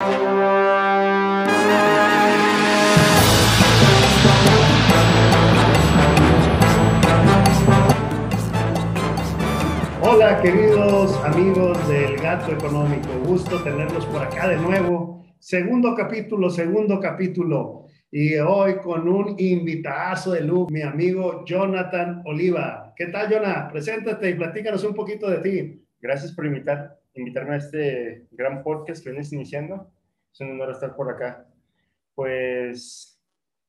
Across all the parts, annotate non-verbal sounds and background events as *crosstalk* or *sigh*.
Hola queridos amigos del Gato Económico, gusto tenerlos por acá de nuevo. Segundo capítulo, segundo capítulo. Y hoy con un invitazo de luz, mi amigo Jonathan Oliva. ¿Qué tal, Jonathan? Preséntate y platícanos un poquito de ti. Gracias por invitar, invitarme a este gran podcast que vienes iniciando. Es un honor estar por acá. Pues,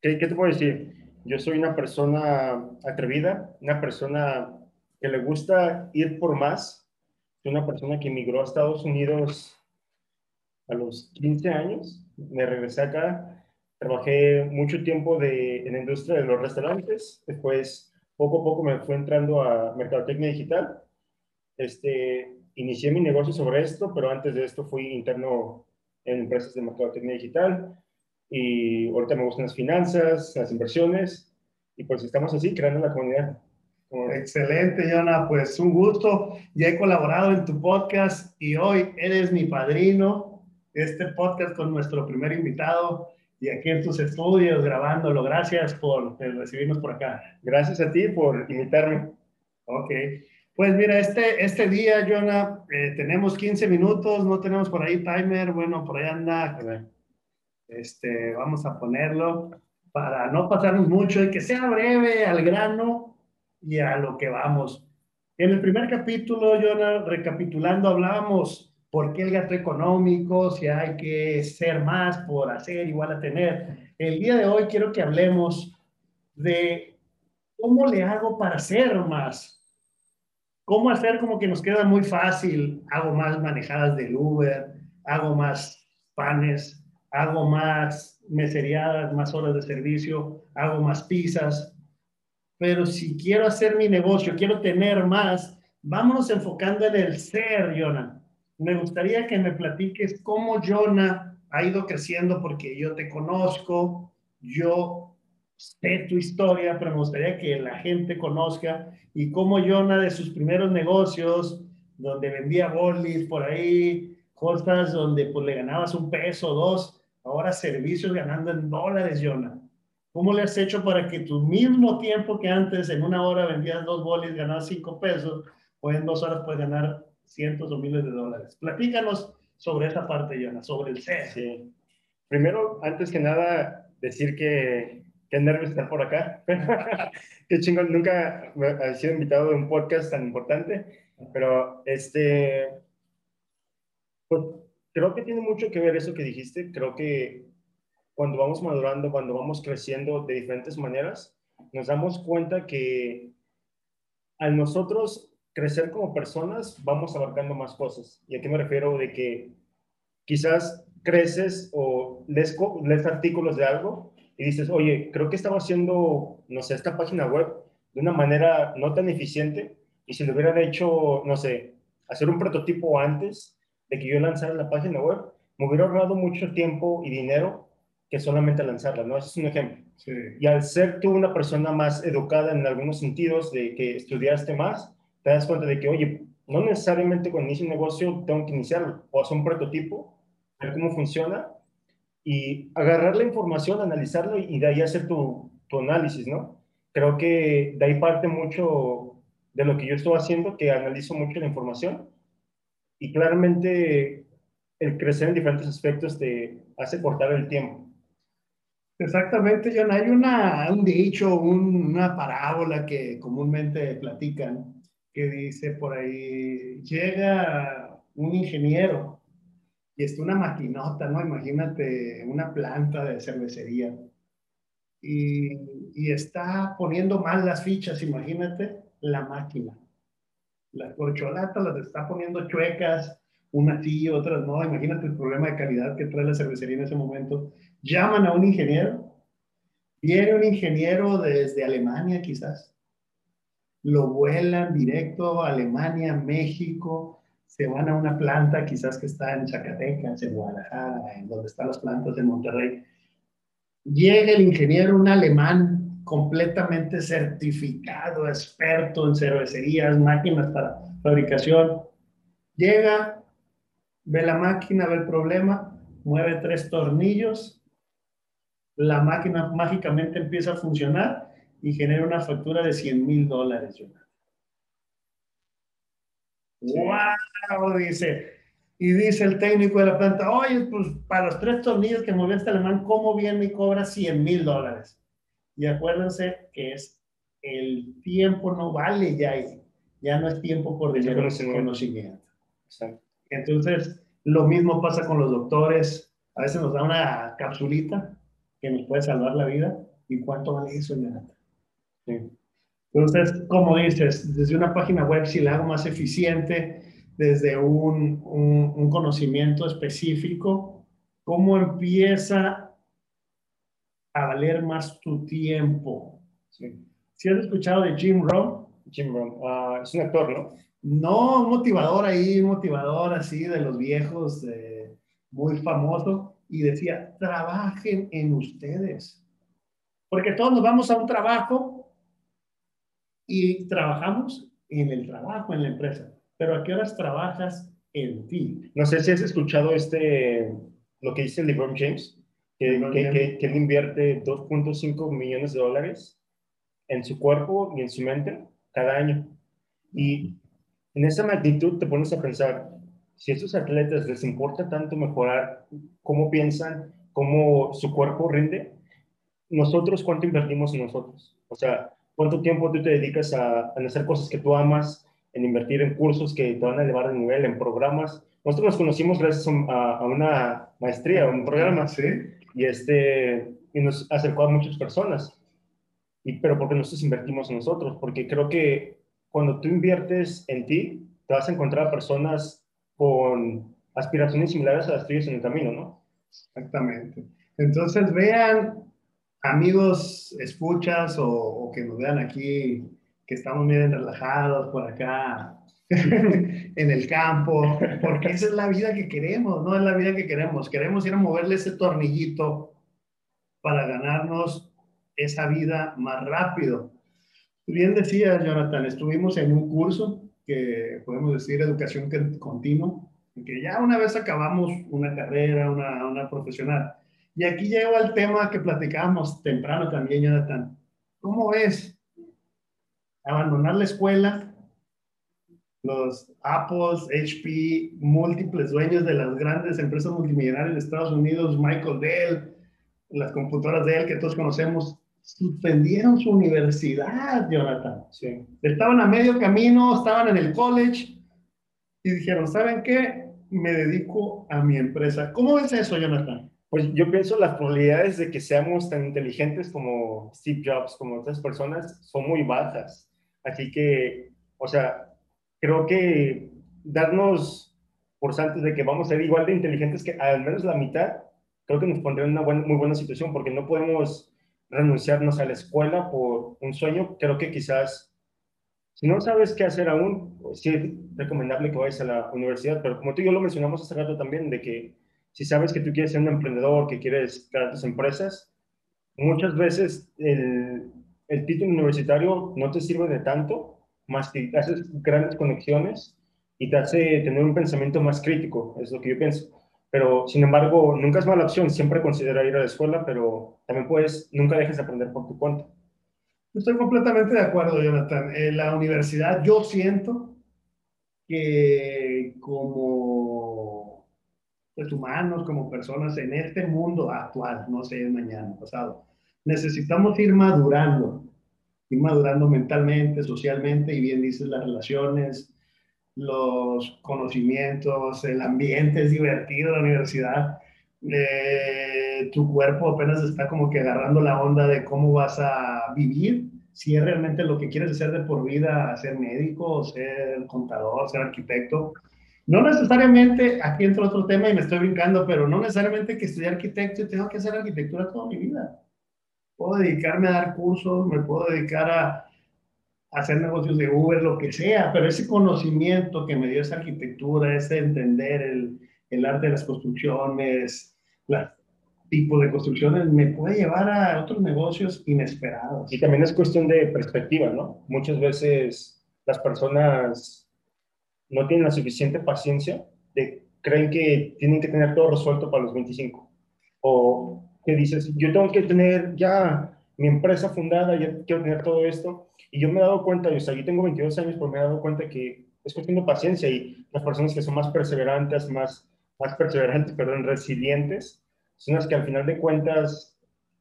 ¿qué, qué te puedo decir? Yo soy una persona atrevida, una persona que le gusta ir por más. Soy una persona que emigró a Estados Unidos a los 15 años. Me regresé acá. Trabajé mucho tiempo de, en la industria de los restaurantes. Después, poco a poco, me fui entrando a mercadotecnia digital. Este, inicié mi negocio sobre esto, pero antes de esto fui interno en empresas de mercadotecnia digital. Y ahorita me gustan las finanzas, las inversiones. Y pues estamos así, creando la comunidad. Excelente, Jonah. Pues un gusto. Ya he colaborado en tu podcast y hoy eres mi padrino. Este podcast con nuestro primer invitado y aquí en tus estudios grabándolo. Gracias por recibirnos por acá. Gracias a ti por invitarme. Ok. Pues mira, este, este día, Jonah, eh, tenemos 15 minutos, no tenemos por ahí timer. Bueno, por ahí anda. Este, vamos a ponerlo para no pasarnos mucho y que sea breve, al grano y a lo que vamos. En el primer capítulo, Jonah, recapitulando, hablábamos por qué el gasto económico, si hay que ser más por hacer igual a tener. El día de hoy quiero que hablemos de cómo le hago para hacer más. Cómo hacer como que nos queda muy fácil. Hago más manejadas del Uber, hago más panes, hago más meseriadas, más horas de servicio, hago más pizzas pero si quiero hacer mi negocio, quiero tener más, vámonos enfocando en el ser, Jonah. Me gustaría que me platiques cómo Jonah ha ido creciendo porque yo te conozco, yo sé tu historia, pero me gustaría que la gente conozca y cómo Jonah de sus primeros negocios, donde vendía bolis por ahí, cosas donde pues le ganabas un peso o dos, ahora servicios ganando en dólares, Jonah. ¿Cómo le has hecho para que tu mismo tiempo que antes en una hora vendías dos bolis, ganabas cinco pesos, hoy en dos horas puedes ganar cientos o miles de dólares? Platícanos sobre esa parte, Yana, sobre el ser. Sí. Primero, antes que nada, decir que qué nervios estar por acá. *laughs* qué chingón, nunca me he sido invitado a un podcast tan importante, pero este, pues, creo que tiene mucho que ver eso que dijiste. Creo que cuando vamos madurando, cuando vamos creciendo de diferentes maneras, nos damos cuenta que al nosotros crecer como personas, vamos abarcando más cosas. ¿Y a qué me refiero? De que quizás creces o lees, lees artículos de algo y dices, oye, creo que estaba haciendo, no sé, esta página web de una manera no tan eficiente y si lo hubieran hecho, no sé, hacer un prototipo antes de que yo lanzara la página web, me hubiera ahorrado mucho tiempo y dinero que solamente lanzarla, ¿no? Ese es un ejemplo. Y al ser tú una persona más educada en algunos sentidos, de que estudiaste más, te das cuenta de que, oye, no necesariamente cuando inicio un negocio tengo que iniciarlo, o hacer un prototipo, ver cómo funciona, y agarrar la información, analizarlo y de ahí hacer tu, tu análisis, ¿no? Creo que de ahí parte mucho de lo que yo estoy haciendo, que analizo mucho la información, y claramente el crecer en diferentes aspectos te hace cortar el tiempo. Exactamente, John. Hay una, un dicho, una parábola que comúnmente platican que dice por ahí, llega un ingeniero y está una maquinota, ¿no? Imagínate una planta de cervecería y, y está poniendo mal las fichas, imagínate la máquina. Las corcholatas las está poniendo chuecas, unas sí, otras no. Imagínate el problema de calidad que trae la cervecería en ese momento llaman a un ingeniero, viene un ingeniero desde Alemania quizás, lo vuelan directo a Alemania, México, se van a una planta quizás que está en Zacatecas, en Guadalajara, en donde están las plantas de Monterrey. Llega el ingeniero, un alemán completamente certificado, experto en cervecerías, máquinas para fabricación. Llega, ve la máquina, ve el problema, mueve tres tornillos, la máquina mágicamente empieza a funcionar y genera una factura de 100 mil dólares, ¡Wow! Dice. Y dice el técnico de la planta, oye, pues para los tres tornillos que movió este alemán, ¿cómo bien me cobra 100 mil dólares? Y acuérdense que es el tiempo no vale ya ahí. Ya no es tiempo por dinero, es conocimiento. Entonces, lo mismo pasa con los doctores. A veces nos da una capsulita que nos puede salvar la vida. ¿Y cuánto vale eso, Sí. Entonces, como dices, desde una página web, si la hago más eficiente, desde un, un, conocimiento específico, ¿cómo empieza a valer más tu tiempo? ¿Sí? ¿Sí has escuchado de Jim Rohn? Jim Rohn, uh, es un actor, ¿no? No, un motivador ahí, un motivador así de los viejos, muy famoso, y decía, trabajen en ustedes. Porque todos nos vamos a un trabajo y trabajamos en el trabajo, en la empresa. Pero ¿a qué horas trabajas en ti? No sé si has escuchado este, lo que dice LeBron James, que, que, que, él invierte 2.5 millones de dólares en su cuerpo y en su mente cada año. Y en esa magnitud te pones a pensar, si a estos atletas les importa tanto mejorar cómo piensan, cómo su cuerpo rinde, nosotros cuánto invertimos en nosotros. O sea, ¿Cuánto tiempo tú te dedicas a, hacer cosas que tú amas, en invertir en cursos que te van a elevar de nivel, en programas? Nosotros nos conocimos gracias a, una maestría, a un programa, ¿sí? Y, este, y nos acercó a muchas personas. Y, pero porque nosotros invertimos en nosotros, porque creo que cuando tú inviertes en ti, te vas a encontrar personas con aspiraciones similares a las tuyas en el camino, ¿no? Exactamente. Entonces vean amigos, escuchas o, que nos vean aquí, que estamos bien relajados por acá *laughs* en el campo, porque esa es la vida que queremos, no es la vida que queremos. Queremos ir a moverle ese tornillito para ganarnos esa vida más rápido. Bien decía Jonathan, estuvimos en un curso que podemos decir educación continua, que ya una vez acabamos una carrera, una, una profesional, y aquí llego al tema que platicábamos temprano también, Jonathan. ¿Cómo es abandonar la escuela? Los Apple, HP, múltiples dueños de las grandes empresas multimillonarias de Estados Unidos, Michael Dell, las computadoras de él que todos conocemos, suspendieron su universidad, Jonathan. Sí. Estaban a medio camino, estaban en el college y dijeron, ¿saben qué? Me dedico a mi empresa. ¿Cómo es eso, Jonathan? Pues yo pienso las probabilidades de que seamos tan inteligentes como Steve Jobs, como otras personas, son muy bajas. Así que, o sea, creo que darnos por santos de que vamos a ser igual de inteligentes que al menos la mitad, creo que nos pondría en una muy buena situación porque no podemos renunciarnos a la escuela por un sueño. Creo que quizás, si no sabes qué hacer aún, pues sí es recomendable que vayas a la universidad, pero como tú y yo lo mencionamos hace rato también, de que si sabes que tú quieres ser un emprendedor, que quieres crear tus empresas, muchas veces el, el título universitario no te sirve de tanto, más que haces grandes conexiones y te hace tener un pensamiento más crítico, es lo que yo pienso. Pero, sin embargo, nunca es mala opción, siempre considera ir a la escuela, pero también puedes, nunca dejes de aprender por tu cuenta. Estoy completamente de acuerdo, Jonathan. En la universidad yo siento que como humanos, como personas en este mundo actual, no sé, mañana, pasado. Necesitamos ir madurando, ir madurando mentalmente, socialmente, y bien dices, las relaciones, los conocimientos, el ambiente es divertido, la universidad. Eh, tu cuerpo apenas está como que agarrando la onda de cómo vas a vivir, si es realmente lo que quieres hacer de por vida, ser médico, ser contador, ser arquitecto, no necesariamente, aquí entra otro tema y me estoy brincando, pero no necesariamente que estudiar arquitecto y tengo que hacer arquitectura toda mi vida. Puedo dedicarme a dar cursos, me puedo dedicar a, hacer negocios de Uber, lo que sea, pero ese conocimiento que me dio esa arquitectura, ese entender el, el arte de las construcciones, los tipos de construcciones, me puede llevar a otros negocios inesperados. Y también es cuestión de perspectiva, ¿no? Muchas veces las personas no tienen la suficiente paciencia de creen que tienen que tener todo resuelto para los 25. O que dices, yo tengo que tener ya mi empresa fundada, ya quiero tener todo esto. Y yo me he dado cuenta, o sea, yo tengo 22 años, pero me he dado cuenta que es cuestión de paciencia y las personas que son más perseverantes, más, más perseverantes, perdón, resilientes, son las que al final de cuentas,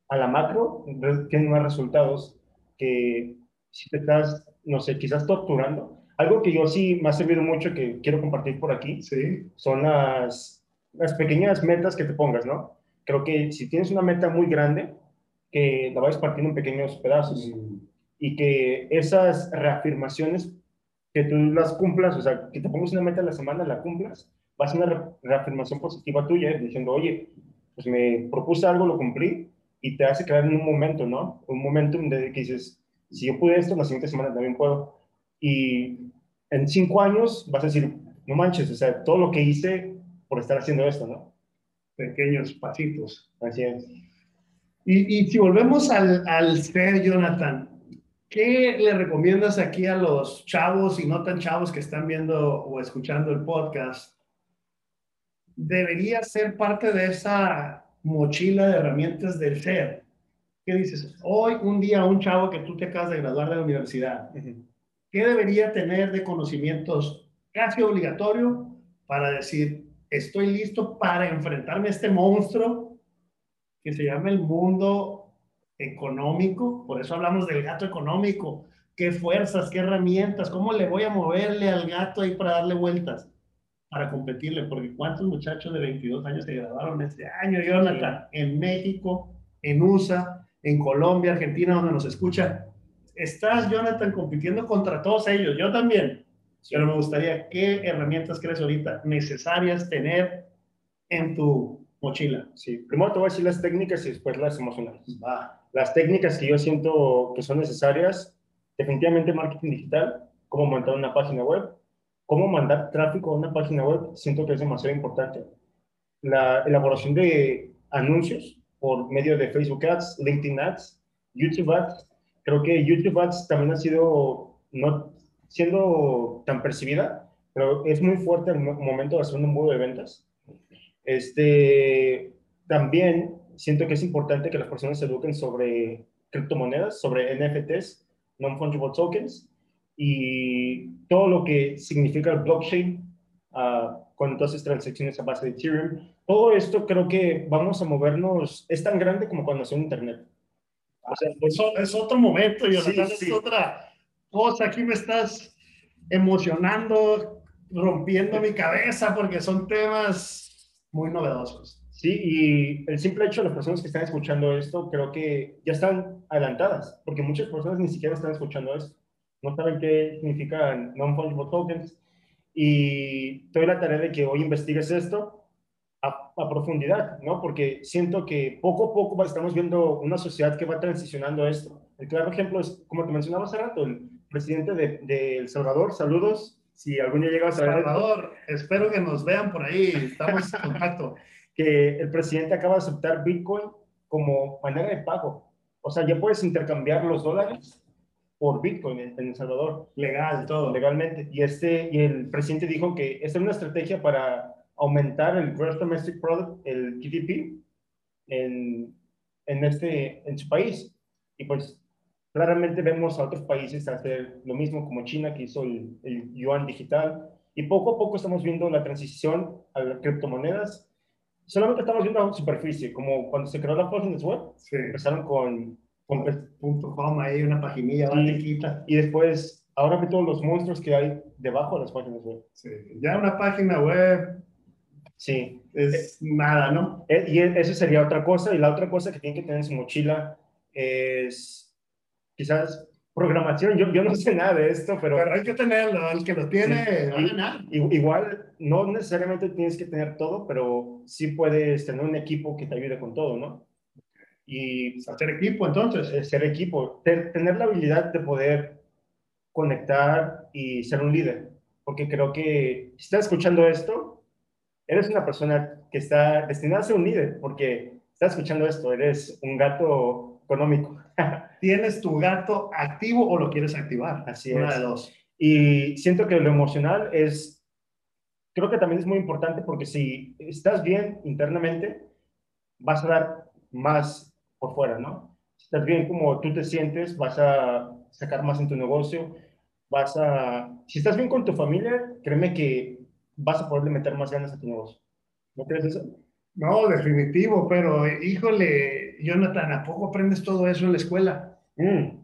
a la macro, tienen más resultados que si te estás, no sé, quizás torturando. Algo que yo sí me ha servido mucho, que quiero compartir por aquí, Sí. son las, las pequeñas metas que te pongas, ¿no? Creo que si tienes una meta muy grande, que la vayas partiendo en pequeños pedazos y que esas reafirmaciones que tú las cumplas, o sea, que te pongas una meta a la semana, la cumplas, va a ser una re- reafirmación positiva tuya, diciendo, oye, pues me propuse algo, lo cumplí, y te hace crear en un momento, ¿no? Un momentum de que dices, si yo pude esto, la siguiente semana también puedo. Y en cinco años vas a decir, no manches, o sea, todo lo que hice por estar haciendo esto, ¿no? Pequeños pasitos. Así es. Y, y si volvemos al, al ser, Jonathan, ¿qué le recomiendas aquí a los chavos y no tan chavos que están viendo o escuchando el podcast? Debería ser parte de esa mochila de herramientas del ser. ¿Qué dices? Hoy, un día, un chavo que tú te acabas de graduar de la universidad, ¿qué debería tener de conocimientos casi obligatorio para decir, estoy listo para enfrentarme a este monstruo que se llama el mundo económico? Por eso hablamos del gato económico. ¿Qué fuerzas, qué herramientas? ¿Cómo le voy a moverle al gato ahí para darle vueltas? Para competirle, porque ¿cuántos muchachos de 22 años se graduaron este año, Jonathan? En México, en USA, en Colombia, Argentina, donde nos escuchan. Estás, Jonathan, compitiendo contra todos ellos. Yo también. Pero me gustaría, ¿qué herramientas crees ahorita necesarias tener en tu mochila? Sí, primero te voy a decir las técnicas y después las emocionales. Va. Las técnicas que yo siento que son necesarias, definitivamente marketing digital, cómo montar una página web, cómo mandar tráfico a una página web, siento que es demasiado importante. La elaboración de anuncios por medio de Facebook Ads, LinkedIn Ads, YouTube Ads. Creo que YouTube Ads también ha sido, no siendo tan percibida, pero es muy fuerte el mo- momento de hacer un embudo de ventas. Este, también siento que es importante que las personas se eduquen sobre criptomonedas, sobre NFTs, non-fungible tokens, y todo lo que significa el blockchain, ah, con todas esas transacciones a base de Ethereum. Todo esto creo que vamos a movernos, es tan grande como cuando nació Internet. O sea, Eso es otro momento, Jonathan, Sí, es sí. otra cosa. Aquí me estás emocionando, rompiendo mi cabeza, porque son temas muy novedosos. Sí, y el simple hecho de las personas que están escuchando esto, creo que ya están adelantadas, porque muchas personas ni siquiera están escuchando esto. No saben qué significan non-fungible tokens. Y te doy la tarea de que hoy investigues esto a, a profundidad, ¿no? Porque siento que poco a poco estamos viendo una sociedad que va transicionando a esto. El claro ejemplo es, como te mencionaba hace rato, el presidente de, de El Salvador, saludos, si algún día llegas a ver Salvador, espero que nos vean por ahí, estamos en contacto. *laughs* que el presidente acaba de aceptar Bitcoin como manera de pago. O sea, ya puedes intercambiar los dólares por Bitcoin en, en El Salvador, Legal, todo. legalmente. Y, este, y el presidente dijo que esta es una estrategia para aumentar el Gross Domestic Product, el GDP, en, en, este, en su país. Y pues claramente vemos a otros países hacer lo mismo, como China, que hizo el, el yuan digital. Y poco a poco estamos viendo la transición a las criptomonedas. Solamente estamos viendo la superficie, como cuando se creó la página web, Sí. empezaron con, con Punto com, ahí una paginilla, quita. y después, ahora ve todos los monstruos que hay debajo de las páginas web. Sí. Ya una página web Sí, es nada, ¿no? Eh, y e- eso sería otra cosa. Y la otra cosa que tiene que tener en su mochila es quizás programación. Yo, yo no sé nada de esto, pero, Pero hay que tenerlo, el que lo tiene Sí. va a ganar. igual no necesariamente tienes que tener todo, pero sí puedes tener un equipo que te ayude con todo, ¿no? Y Hacer equipo, entonces. eh, ser equipo, Te- tener la habilidad de poder conectar y ser un líder. Porque creo que si estás escuchando esto, eres una persona que está destinada a ser un líder, porque estás escuchando esto, eres un gato económico. *laughs* ¿Tienes tu gato activo o lo quieres activar? Así Una es. de dos. Y siento que lo emocional es creo que también es muy importante porque si estás bien internamente, vas a dar más por fuera, ¿no? Si estás bien como tú te sientes, vas a sacar más en tu negocio, vas a... Si estás bien con tu familia, créeme que vas a poderle meter más ganas a tu negocio. ¿No crees eso? No, definitivo, pero híjole, Jonathan, ¿a poco aprendes todo eso en la escuela? Mm.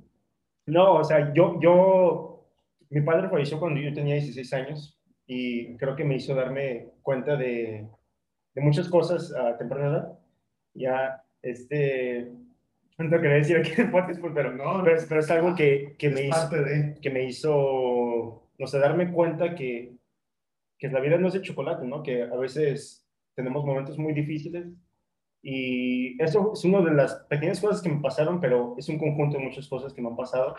No, o sea, yo, yo, mi padre falleció cuando yo tenía 16 años y creo que me hizo darme cuenta de, de muchas cosas a temprana edad. Ya, este, no te quería decir aquí en el podcast, pues, pero, no, pero, pero, es algo que, que me hizo, que me hizo, no sé, darme cuenta que, que la vida no es de chocolate, ¿no? Que a veces tenemos momentos muy difíciles y eso es una de las pequeñas cosas que me pasaron, pero es un conjunto de muchas cosas que me han pasado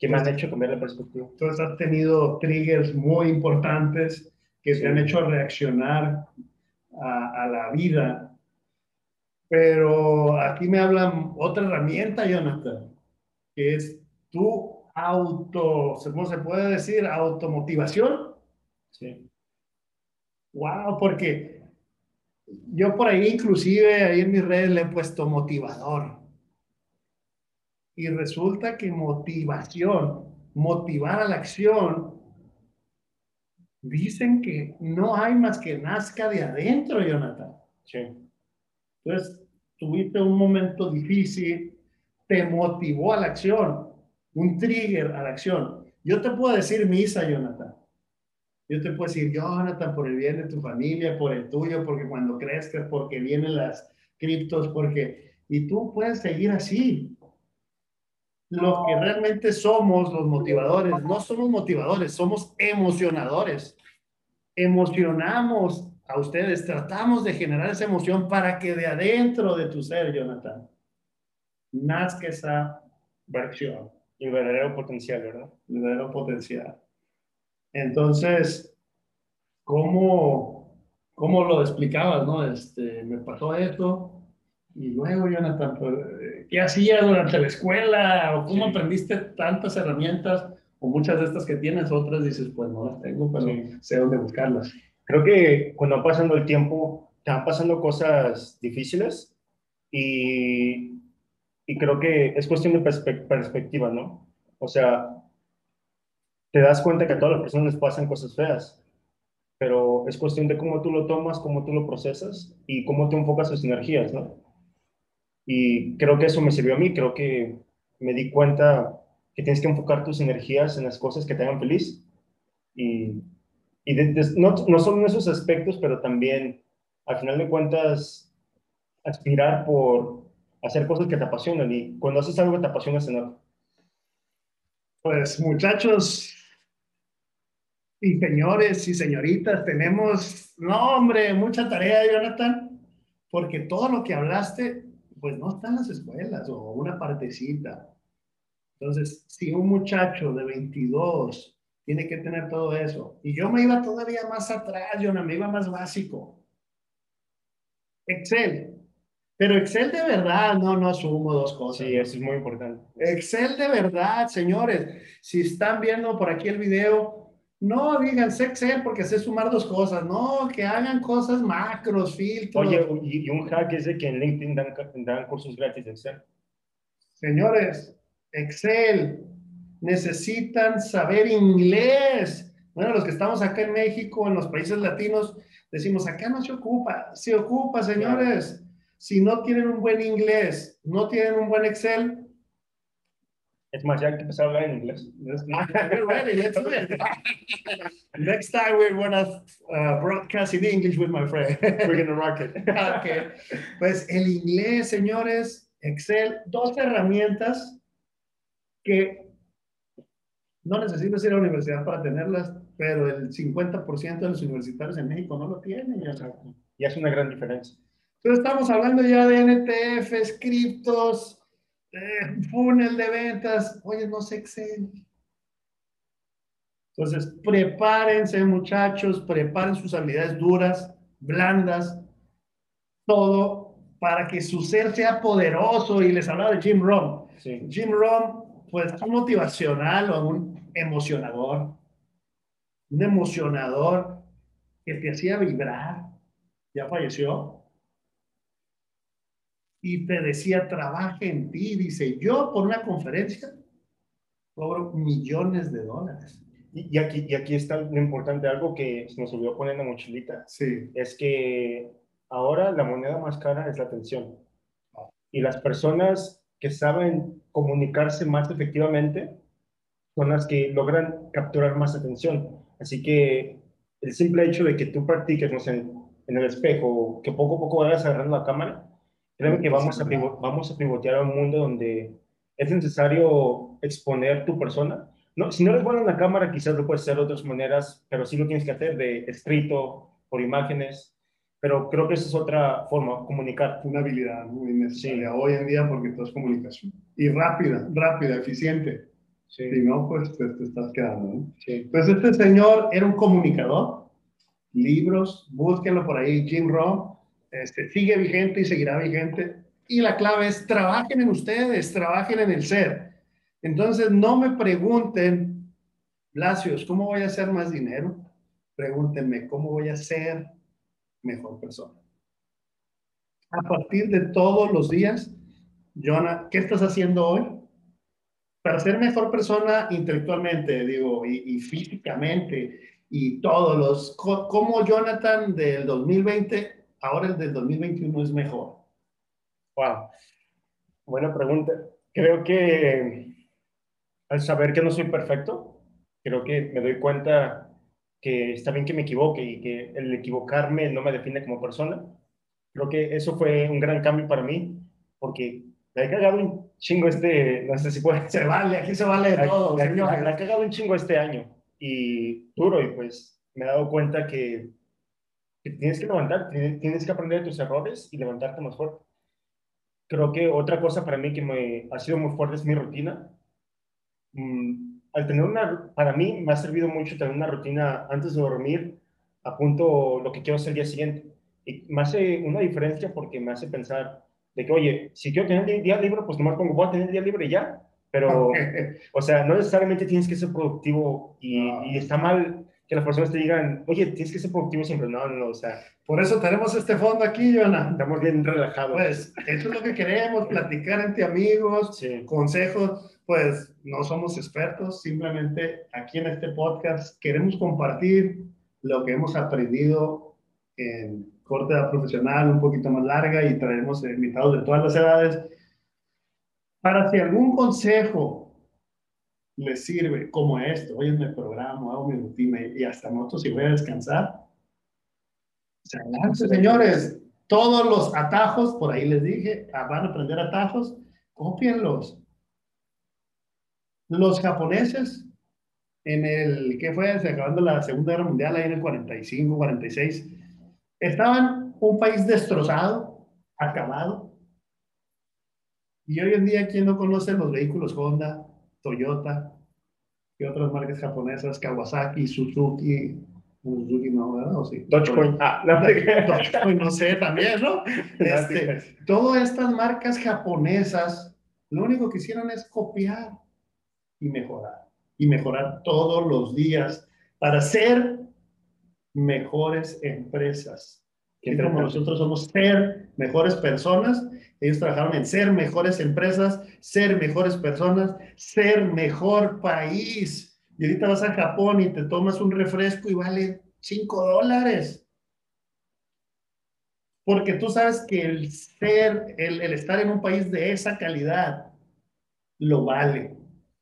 que me han hecho cambiar la perspectiva. Entonces has tenido triggers muy importantes que te han hecho reaccionar a, a, la vida. Pero aquí me hablan otra herramienta, Jonathan, que es tu auto, ¿cómo se puede decir? Automotivación. Sí. Wow, porque yo por ahí inclusive, ahí en mis redes le he puesto motivador. Y resulta que motivación, motivar a la acción, dicen que no hay más que nazca de adentro, Jonathan. Sí. Entonces, tuviste un momento difícil, te motivó a la acción, un trigger a la acción. Yo te puedo decir misa, Jonathan. Yo te puedo decir, Jonathan, por el bien de tu familia, por el tuyo, porque cuando crezcas, porque vienen las criptos, porque... Y tú puedes seguir así. Lo que realmente somos los motivadores, no somos motivadores, somos emocionadores. Emocionamos a ustedes, tratamos de generar esa emoción para que de adentro de tu ser, Jonathan, nazca esa versión. Y verdadero potencial, ¿verdad? El verdadero potencial. Entonces, ¿cómo, cómo lo explicabas, no? Este, me pasó esto, y luego, Jonathan, pues, ¿qué hacías durante la escuela? ¿O cómo aprendiste tantas herramientas? O muchas de estas que tienes, otras dices, pues no las tengo, pero sé dónde buscarlas. Creo que cuando va pasando el tiempo, te van pasando cosas difíciles y, y creo que es cuestión de perspectiva, ¿no? O sea, te das cuenta que a todas las personas les pasan cosas feas, pero es cuestión de cómo tú lo tomas, cómo tú lo procesas y cómo te enfocas tus energías, ¿no? Y creo que eso me sirvió a mí, creo que me di cuenta que tienes que enfocar tus energías en las cosas que te hagan feliz y, y no, no solo en esos aspectos, pero también al final de cuentas aspirar por hacer cosas que te apasionan y cuando haces algo que te apasiona es enorme. Pues muchachos, y señores y señoritas, tenemos, no hombre, mucha tarea, Jonathan, porque todo lo que hablaste, pues no está en las escuelas o una partecita. Entonces, si un muchacho de 22 tiene que tener todo eso, y yo me iba todavía más atrás, yo me iba más básico. Excel. Pero Excel de verdad, no, no asumo dos cosas. Sí, eso es muy importante. Excel de verdad, señores. Si están viendo por aquí el video, no digan sé Excel porque sé sumar dos cosas. No, que hagan cosas macros, filtros. Oye, y, un hack es de que en LinkedIn dan, cursos gratis de Excel. Señores, Excel, necesitan saber inglés. Bueno, los que estamos acá en México, en los países latinos, decimos, acá no se ocupa. Se ocupa, señores. Si no tienen un buen inglés, no tienen un buen Excel, es más, ya que empezar a hablar en inglés. ready, let's do it. Next time we're gonna uh, broadcast in English with my friend. we're gonna rock it. *laughs* okay. Pues el inglés, señores, Excel, dos herramientas que no necesitas ir a la universidad para tenerlas, pero el 50% de los universitarios en México no lo tienen. Ya. Y es una gran diferencia. Entonces estamos hablando ya de NTF, criptos, eh, funnel de ventas, oye, no sé Excel. Entonces, prepárense muchachos, preparen sus habilidades duras, blandas, todo para que su ser sea poderoso. Y les hablaba de Jim Rohn. Jim Rohn, pues un motivacional o un emocionador. Un emocionador que te hacía vibrar, ya falleció, y te decía, trabaje en ti. Dice, yo por una conferencia cobro millones de dólares. Y, aquí, y aquí está lo importante, algo que nos olvidó poner en la mochilita. Sí. Es que ahora la moneda más cara es la atención. Y las personas que saben comunicarse más efectivamente son las que logran capturar más atención. Así que el simple hecho de que tú practiques no sé, en el espejo, que poco a poco vayas agarrando la cámara, creo que vamos a, vamos a pivotear a un mundo donde es necesario exponer tu persona. No, si no eres bueno en la cámara, quizás lo puedes hacer de otras maneras, pero sí lo tienes que hacer de escrito, por imágenes. Pero creo que esa es otra forma, comunicar. Una habilidad muy necesaria hoy en día porque todo es comunicación. Y rápida, rápida, eficiente. Si no, pues te, estás quedando. Sí. Pues este señor era un comunicador. Libros, búsquenlo por ahí, Jim Rohn. Este, sigue vigente y seguirá vigente. Y la clave es trabajen en ustedes, trabajen en el ser. Entonces, no me pregunten, Blasios, ¿cómo voy a hacer más dinero? Pregúntenme, ¿cómo voy a ser mejor persona? A partir de todos los días, Jonah, ¿qué estás haciendo hoy? Para ser mejor persona intelectualmente, digo, y, y físicamente, y todos los, ¿cómo Jonathan del 2020 ahora el del 2021 es mejor? Wow, buena pregunta. Creo que al saber que no soy perfecto, creo que me doy cuenta que está bien que me equivoque y que el equivocarme no me define como persona. Creo que eso fue un gran cambio para mí, porque le he cagado un chingo este, no sé si puede. Se vale, aquí se vale de todo. Le, he cagado un chingo este año y duro, y pues me he dado cuenta que tienes que levantar, tienes que aprender de tus errores y levantarte más fuerte. Creo que otra cosa para mí que me ha sido muy fuerte es mi rutina. Mm, al tener una, para mí me ha servido mucho tener una rutina antes de dormir, apunto lo que quiero hacer el día siguiente. Y me hace una diferencia porque me hace pensar de que, oye, si quiero tener el día libre, pues nomás pongo, voy a tener el día libre ya. Pero, *laughs* o sea, no necesariamente tienes que ser productivo y, y está mal que las personas te digan, oye, tienes que ser productivo siempre. No, no, o sea. Por eso tenemos este fondo aquí, Joana. Estamos bien relajados. Pues eso es lo que queremos, platicar entre amigos, consejos. Pues no somos expertos, simplemente aquí en este podcast queremos compartir lo que hemos aprendido en corte profesional un poquito más larga y traemos invitados de todas las edades. Para si algún consejo les sirve como esto, hoy me programo, hago mi rutina y hasta noto si voy a descansar. señores, todos los atajos, por ahí les dije, ah, van a aprender atajos, cópienlos. Los japoneses, en el, ¿qué fue? Se acabando la Segunda Guerra Mundial, ahí en el 45, 46, estaban un país destrozado, acabado. Y hoy en día, ¿quién no conoce los vehículos Honda, Toyota y otras marcas japonesas, Kawasaki, Suzuki, Suzuki no, ¿verdad? ¿O sí? Dogecoin. Ah, no, *laughs* no sé, también, ¿no? *laughs* Este, todas estas marcas japonesas, lo único que hicieron es copiar y mejorar. Y mejorar todos los días para ser mejores empresas. Que como nosotros somos ser mejores personas ellos trabajaron en ser mejores empresas, ser mejores personas, ser mejor país. Y ahorita vas a Japón y te tomas un refresco y vale 5 dólares. Porque tú sabes que el ser, el, estar en un país de esa calidad, lo vale.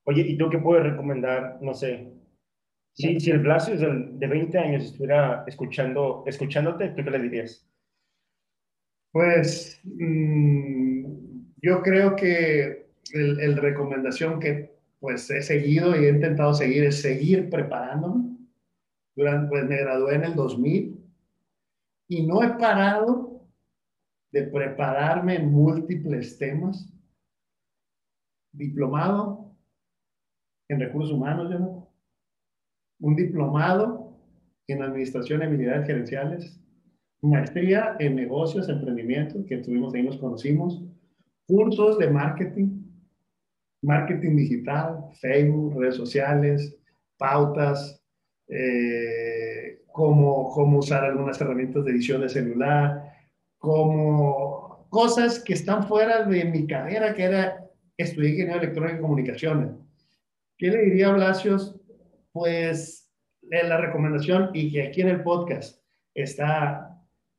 Oye, ¿y tú qué puedes recomendar? No sé. Si, si el Blasio de 20 años estuviera escuchando, escuchándote, ¿tú qué le dirías? Pues mm, yo creo que el, recomendación que pues he seguido y he intentado seguir es seguir preparándome. Durante, pues me gradué en el 2000 y no he parado de prepararme en múltiples temas. Diplomado en recursos humanos, ¿no? un diplomado en administración y habilidades gerenciales, maestría en negocios, emprendimiento, que tuvimos ahí, nos conocimos, cursos de marketing, marketing digital, Facebook, redes sociales, pautas, eh, cómo, cómo usar algunas herramientas de edición de celular, como cosas que están fuera de mi carrera, que era estudiar ingeniería electrónica y comunicaciones. ¿Qué le diría a Blasios? Pues la recomendación y que aquí en el podcast está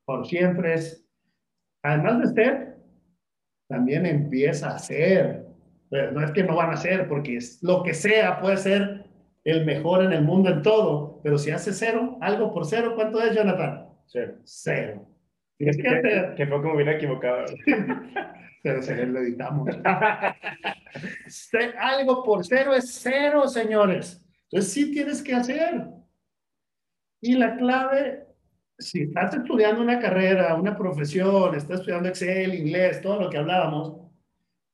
por siempre es, además de ser, también empieza a hacer. Pero no es que no van a hacer, porque es, lo que sea puede ser el mejor en el mundo en todo, pero si hace cero, algo por cero, ¿cuánto es, Jonathan? Cero. Cero. Es que, que, fue como hubiera equivocado. *laughs* pero se lo editamos. algo por cero es cero, señores. Entonces sí tienes que hacer. Y la clave, si estás estudiando una carrera, una profesión, estás estudiando Excel, inglés, todo lo que hablábamos,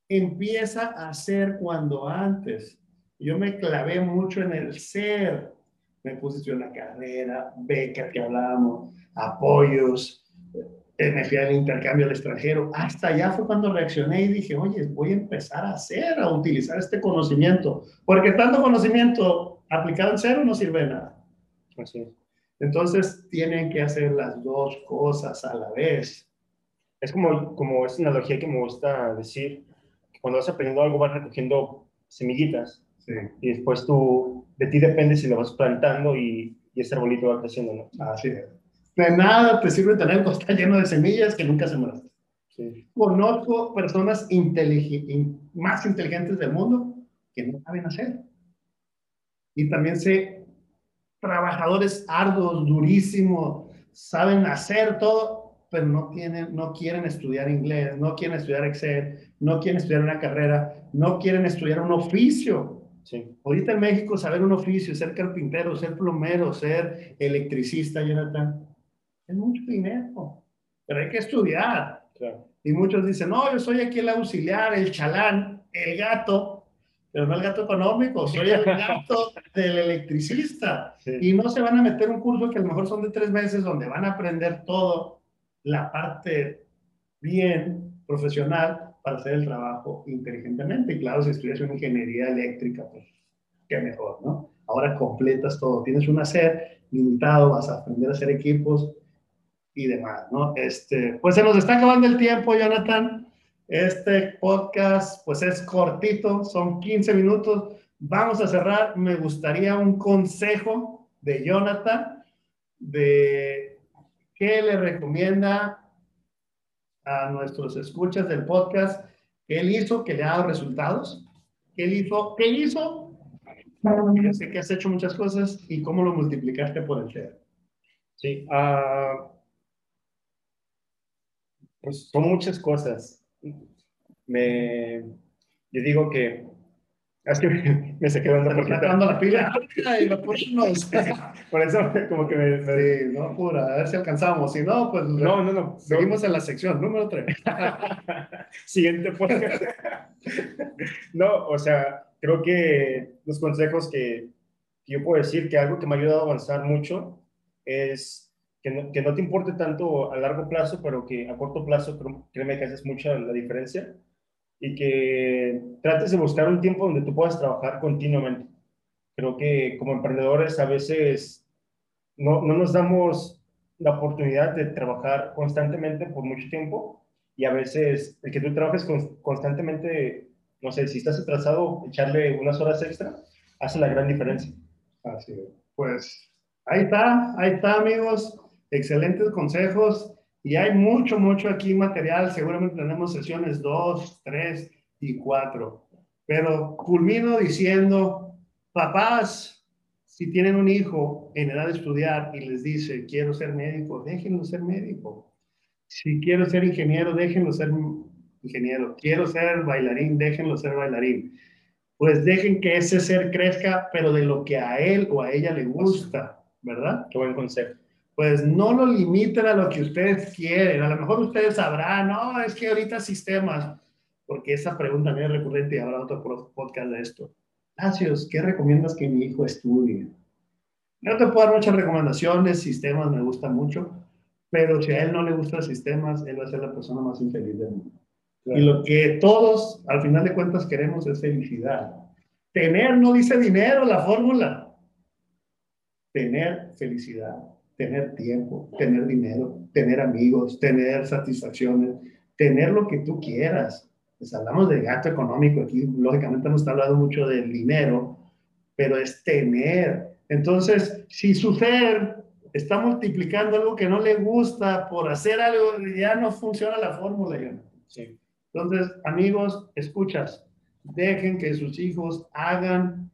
empieza a hacer cuando antes. Yo me clavé mucho en el ser. Me en una carrera, becas que hablábamos, apoyos, eh, me fui al intercambio al extranjero. Hasta allá fue cuando reaccioné y dije, oye, voy a empezar a hacer, a utilizar este conocimiento. Porque tanto conocimiento aplicado en cero no sirve de nada. Así Entonces tienen que hacer las dos cosas a la vez. Es como, como esa analogía que me gusta decir, cuando vas aprendiendo algo vas recogiendo semillitas y después tú, de ti depende si lo vas plantando y, y ese arbolito va creciendo, ¿no? Así es. De nada te sirve tener un costal lleno de semillas que nunca se Sí. Conozco personas más inteligentes del mundo que no saben hacer. Y también sé trabajadores arduos, durísimos, saben hacer todo, pero no, tienen, no quieren estudiar inglés, no quieren estudiar Excel, no quieren estudiar una carrera, no quieren estudiar un oficio. Sí. Ahorita en México saber un oficio, ser carpintero, ser plomero, ser electricista, Jonathan, es mucho dinero, pero hay que estudiar. Y muchos dicen, no, yo soy aquí el auxiliar, el chalán, el gato, pero no el gato económico, soy el *laughs* gato del electricista. Y no se van a meter un curso que a lo mejor son de tres meses donde van a aprender todo, la parte bien profesional, para hacer el trabajo inteligentemente. Y claro, si estudias una ingeniería eléctrica, pues qué mejor, ¿no? Ahora completas todo. Tienes un hacer limitado, vas a aprender a hacer equipos y demás, ¿no? Este, pues se nos está acabando el tiempo, Jonathan. Este podcast, pues es cortito, son 15 minutos. Vamos a cerrar. Me gustaría un consejo de Jonathan de qué le recomienda a nuestros escuchas del podcast qué él hizo que le ha dado resultados, qué él hizo, qué hizo. Yo sé que has hecho muchas cosas y cómo lo multiplicaste por el ser. Sí, uh, pues son muchas cosas. Me, yo digo que es que me, se quedó dando dando la pila *laughs* y lo *laughs* Por eso, como que me. Sí, no, pura, a ver si alcanzamos. Si no, pues. No, no, no. Seguimos en la sección número 3. *laughs* Siguiente podcast. no, o sea, creo que los consejos que, que, yo puedo decir que algo que me ha ayudado a avanzar mucho es que no, que no te importe tanto a largo plazo, pero que a corto plazo, créeme que haces mucha la diferencia y que trates de buscar un tiempo donde tú puedas trabajar continuamente. Creo que como emprendedores a veces no, no nos damos la oportunidad de trabajar constantemente por mucho tiempo y a veces el que tú trabajes constantemente, no sé, si estás atrasado, echarle unas horas extra hace la gran diferencia. Así es. Pues ahí está, ahí está amigos, excelentes consejos. Y hay mucho, mucho aquí material. Seguramente tenemos sesiones 2, 3 y 4. Pero culmino diciendo, papás, si tienen un hijo en edad de estudiar y les dice, quiero ser médico, déjenlo ser médico. Si quiero ser ingeniero, déjenlo ser ingeniero. Quiero ser bailarín, déjenlo ser bailarín. Pues dejen que ese ser crezca, pero de lo que a él o a ella le gusta, ¿verdad? Qué buen consejo pues no lo limiten a lo que ustedes quieren. A lo mejor ustedes sabrán, no, es que ahorita sistemas, porque esa pregunta es recurrente y habrá otro podcast de esto. Gracias, ¿qué recomiendas que mi hijo estudie? No te puedo dar muchas recomendaciones, sistemas me gustan mucho, pero si a él no le gustan sistemas, él va a ser la persona más infeliz del mundo. Y lo que todos, al final de cuentas, queremos es felicidad. Tener no dice dinero la fórmula. Tener felicidad tener tiempo, tener dinero, tener amigos, tener satisfacciones, tener lo que tú quieras. Pues hablamos de gasto económico aquí, lógicamente hemos hablado mucho del dinero, pero es tener. Entonces, si su ser está multiplicando algo que no le gusta por hacer algo, ya no funciona la fórmula. Sí. Entonces, amigos, escuchas, dejen que sus hijos hagan,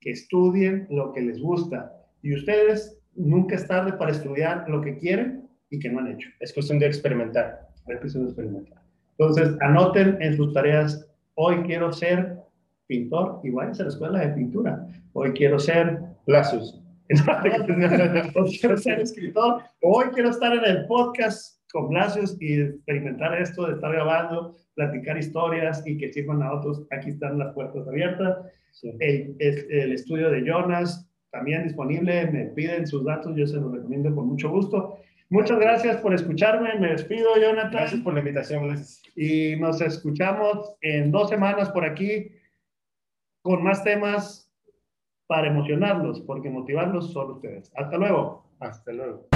que estudien lo que les gusta. Y ustedes, nunca es tarde para estudiar lo que quieren y que no han hecho. Es cuestión de experimentar. Es cuestión de experimentar. Entonces, anoten en sus tareas, hoy quiero ser pintor y váyanse a la escuela de pintura. Hoy quiero ser Lazus. *laughs* hoy quiero ser escritor. Hoy quiero estar en el podcast con Blasius y experimentar esto de estar grabando, platicar historias y que sirvan a otros. Aquí están las puertas abiertas. El, el, estudio de Jonas también disponible. Me piden sus datos, yo se los recomiendo con mucho gusto. Muchas gracias por escucharme. Me despido, Jonathan. Gracias por la invitación. Y nos escuchamos en dos semanas por aquí con más temas para emocionarlos, porque motivarlos son ustedes. Hasta luego. Hasta luego.